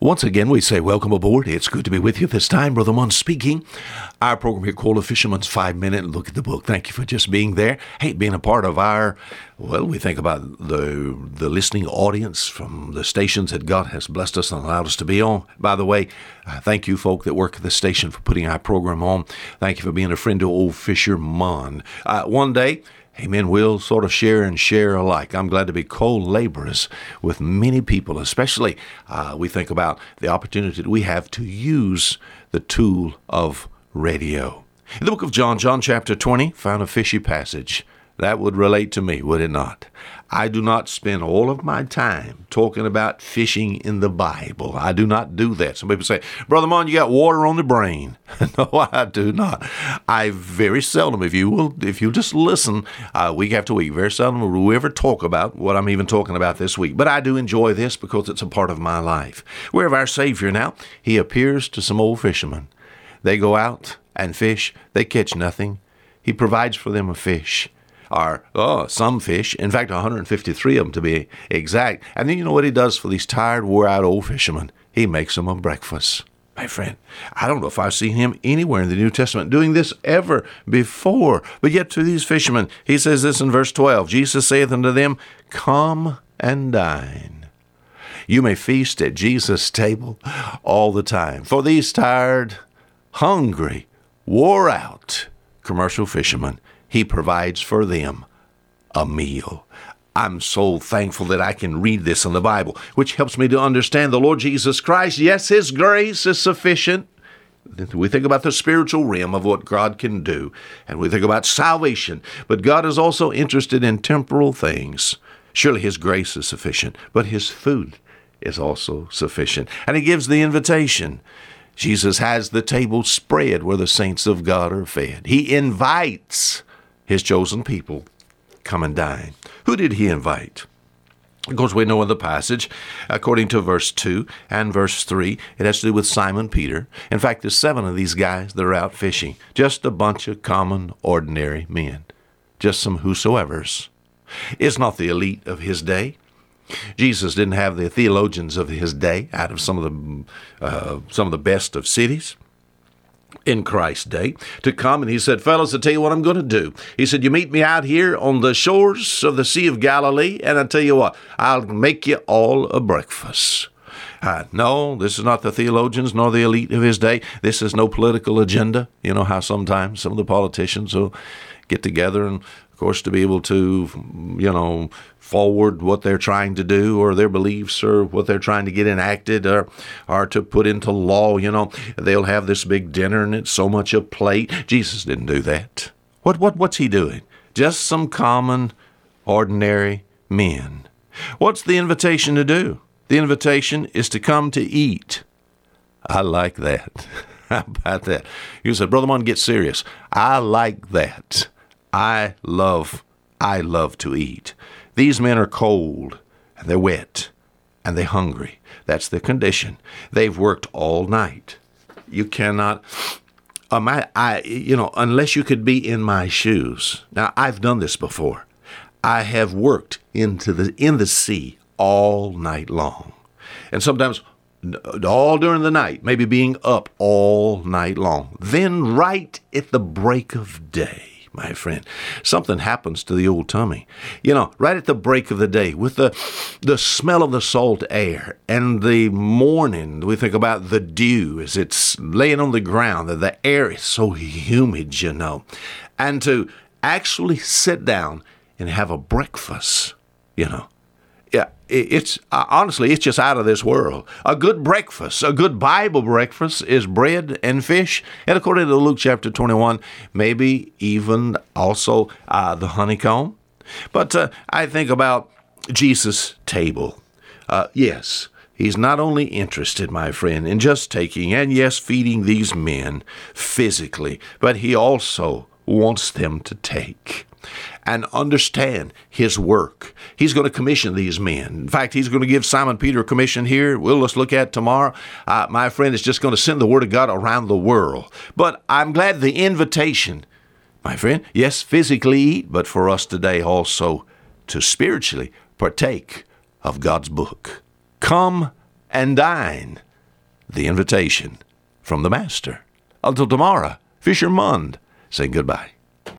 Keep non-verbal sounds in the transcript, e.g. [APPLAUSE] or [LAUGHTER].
Once again, we say welcome aboard. It's good to be with you this time. Brother Munn speaking. Our program here called A Fisherman's Five Minute Look at the Book. Thank you for just being there. Hey, being a part of our, well, we think about the the listening audience from the stations that God has blessed us and allowed us to be on. By the way, uh, thank you, folk that work at the station, for putting our program on. Thank you for being a friend to old Fisher Munn. Uh, one day, Amen. We'll sort of share and share alike. I'm glad to be co laborers with many people, especially uh, we think about the opportunity that we have to use the tool of radio. In the book of John, John chapter 20, found a fishy passage. That would relate to me, would it not? I do not spend all of my time talking about fishing in the Bible. I do not do that. Some people say, Brother Mon, you got water on the brain. [LAUGHS] no, I do not. I very seldom, if you will, if you just listen uh, week after week, very seldom will we ever talk about what I'm even talking about this week. But I do enjoy this because it's a part of my life. We have our Savior now. He appears to some old fishermen. They go out and fish. They catch nothing. He provides for them a fish are oh, some fish. In fact, 153 of them to be exact. And then you know what he does for these tired, wore out old fishermen? He makes them a breakfast. My friend, I don't know if I've seen him anywhere in the New Testament doing this ever before. But yet to these fishermen, he says this in verse 12 Jesus saith unto them, Come and dine. You may feast at Jesus' table all the time. For these tired, hungry, wore out commercial fishermen, he provides for them a meal. I'm so thankful that I can read this in the Bible, which helps me to understand the Lord Jesus Christ. Yes, His grace is sufficient. We think about the spiritual realm of what God can do, and we think about salvation, but God is also interested in temporal things. Surely His grace is sufficient, but His food is also sufficient. And He gives the invitation. Jesus has the table spread where the saints of God are fed. He invites his chosen people come and dine. Who did he invite? Of course, we know in the passage, according to verse 2 and verse 3, it has to do with Simon Peter. In fact, there's seven of these guys that are out fishing. Just a bunch of common, ordinary men. Just some whosoevers. It's not the elite of his day. Jesus didn't have the theologians of his day out of some of the, uh, some of the best of cities in Christ's day to come. And he said, Fellows, I'll tell you what I'm going to do. He said, You meet me out here on the shores of the Sea of Galilee, and I'll tell you what, I'll make you all a breakfast. Uh, no, this is not the theologians nor the elite of his day. This is no political agenda. You know how sometimes some of the politicians will get together and of course, to be able to, you know, forward what they're trying to do or their beliefs or what they're trying to get enacted or, or to put into law, you know, they'll have this big dinner and it's so much a plate. Jesus didn't do that. What, what, what's he doing? Just some common, ordinary men. What's the invitation to do? The invitation is to come to eat. I like that. [LAUGHS] How about that? You said, Brother Mon, get serious. I like that. I love, I love to eat. These men are cold and they're wet and they're hungry. That's the condition. They've worked all night. You cannot, um, I, I, you know, unless you could be in my shoes. Now, I've done this before. I have worked into the in the sea all night long, and sometimes all during the night, maybe being up all night long. Then, right at the break of day, my friend. Something happens to the old tummy. You know, right at the break of the day, with the the smell of the salt air and the morning, we think about the dew as it's laying on the ground. that The air is so humid, you know, and to actually sit down and have a breakfast, you know, yeah, it's uh, honestly, it's just out of this world. A good breakfast, a good Bible breakfast is bread and fish. And according to Luke chapter 21, maybe even also uh, the honeycomb. But uh, I think about Jesus' table. Uh, yes, He's not only interested, my friend, in just taking and, yes, feeding these men physically, but he also wants them to take and understand his work. He's going to commission these men. In fact, he's going to give Simon Peter a commission here. We'll just look at tomorrow. Uh, my friend is just going to send the word of God around the world. But I'm glad the invitation, my friend, yes, physically eat, but for us today also to spiritually partake of God's book. Come and dine. the invitation from the Master. Until tomorrow, Fisher Munn saying goodbye.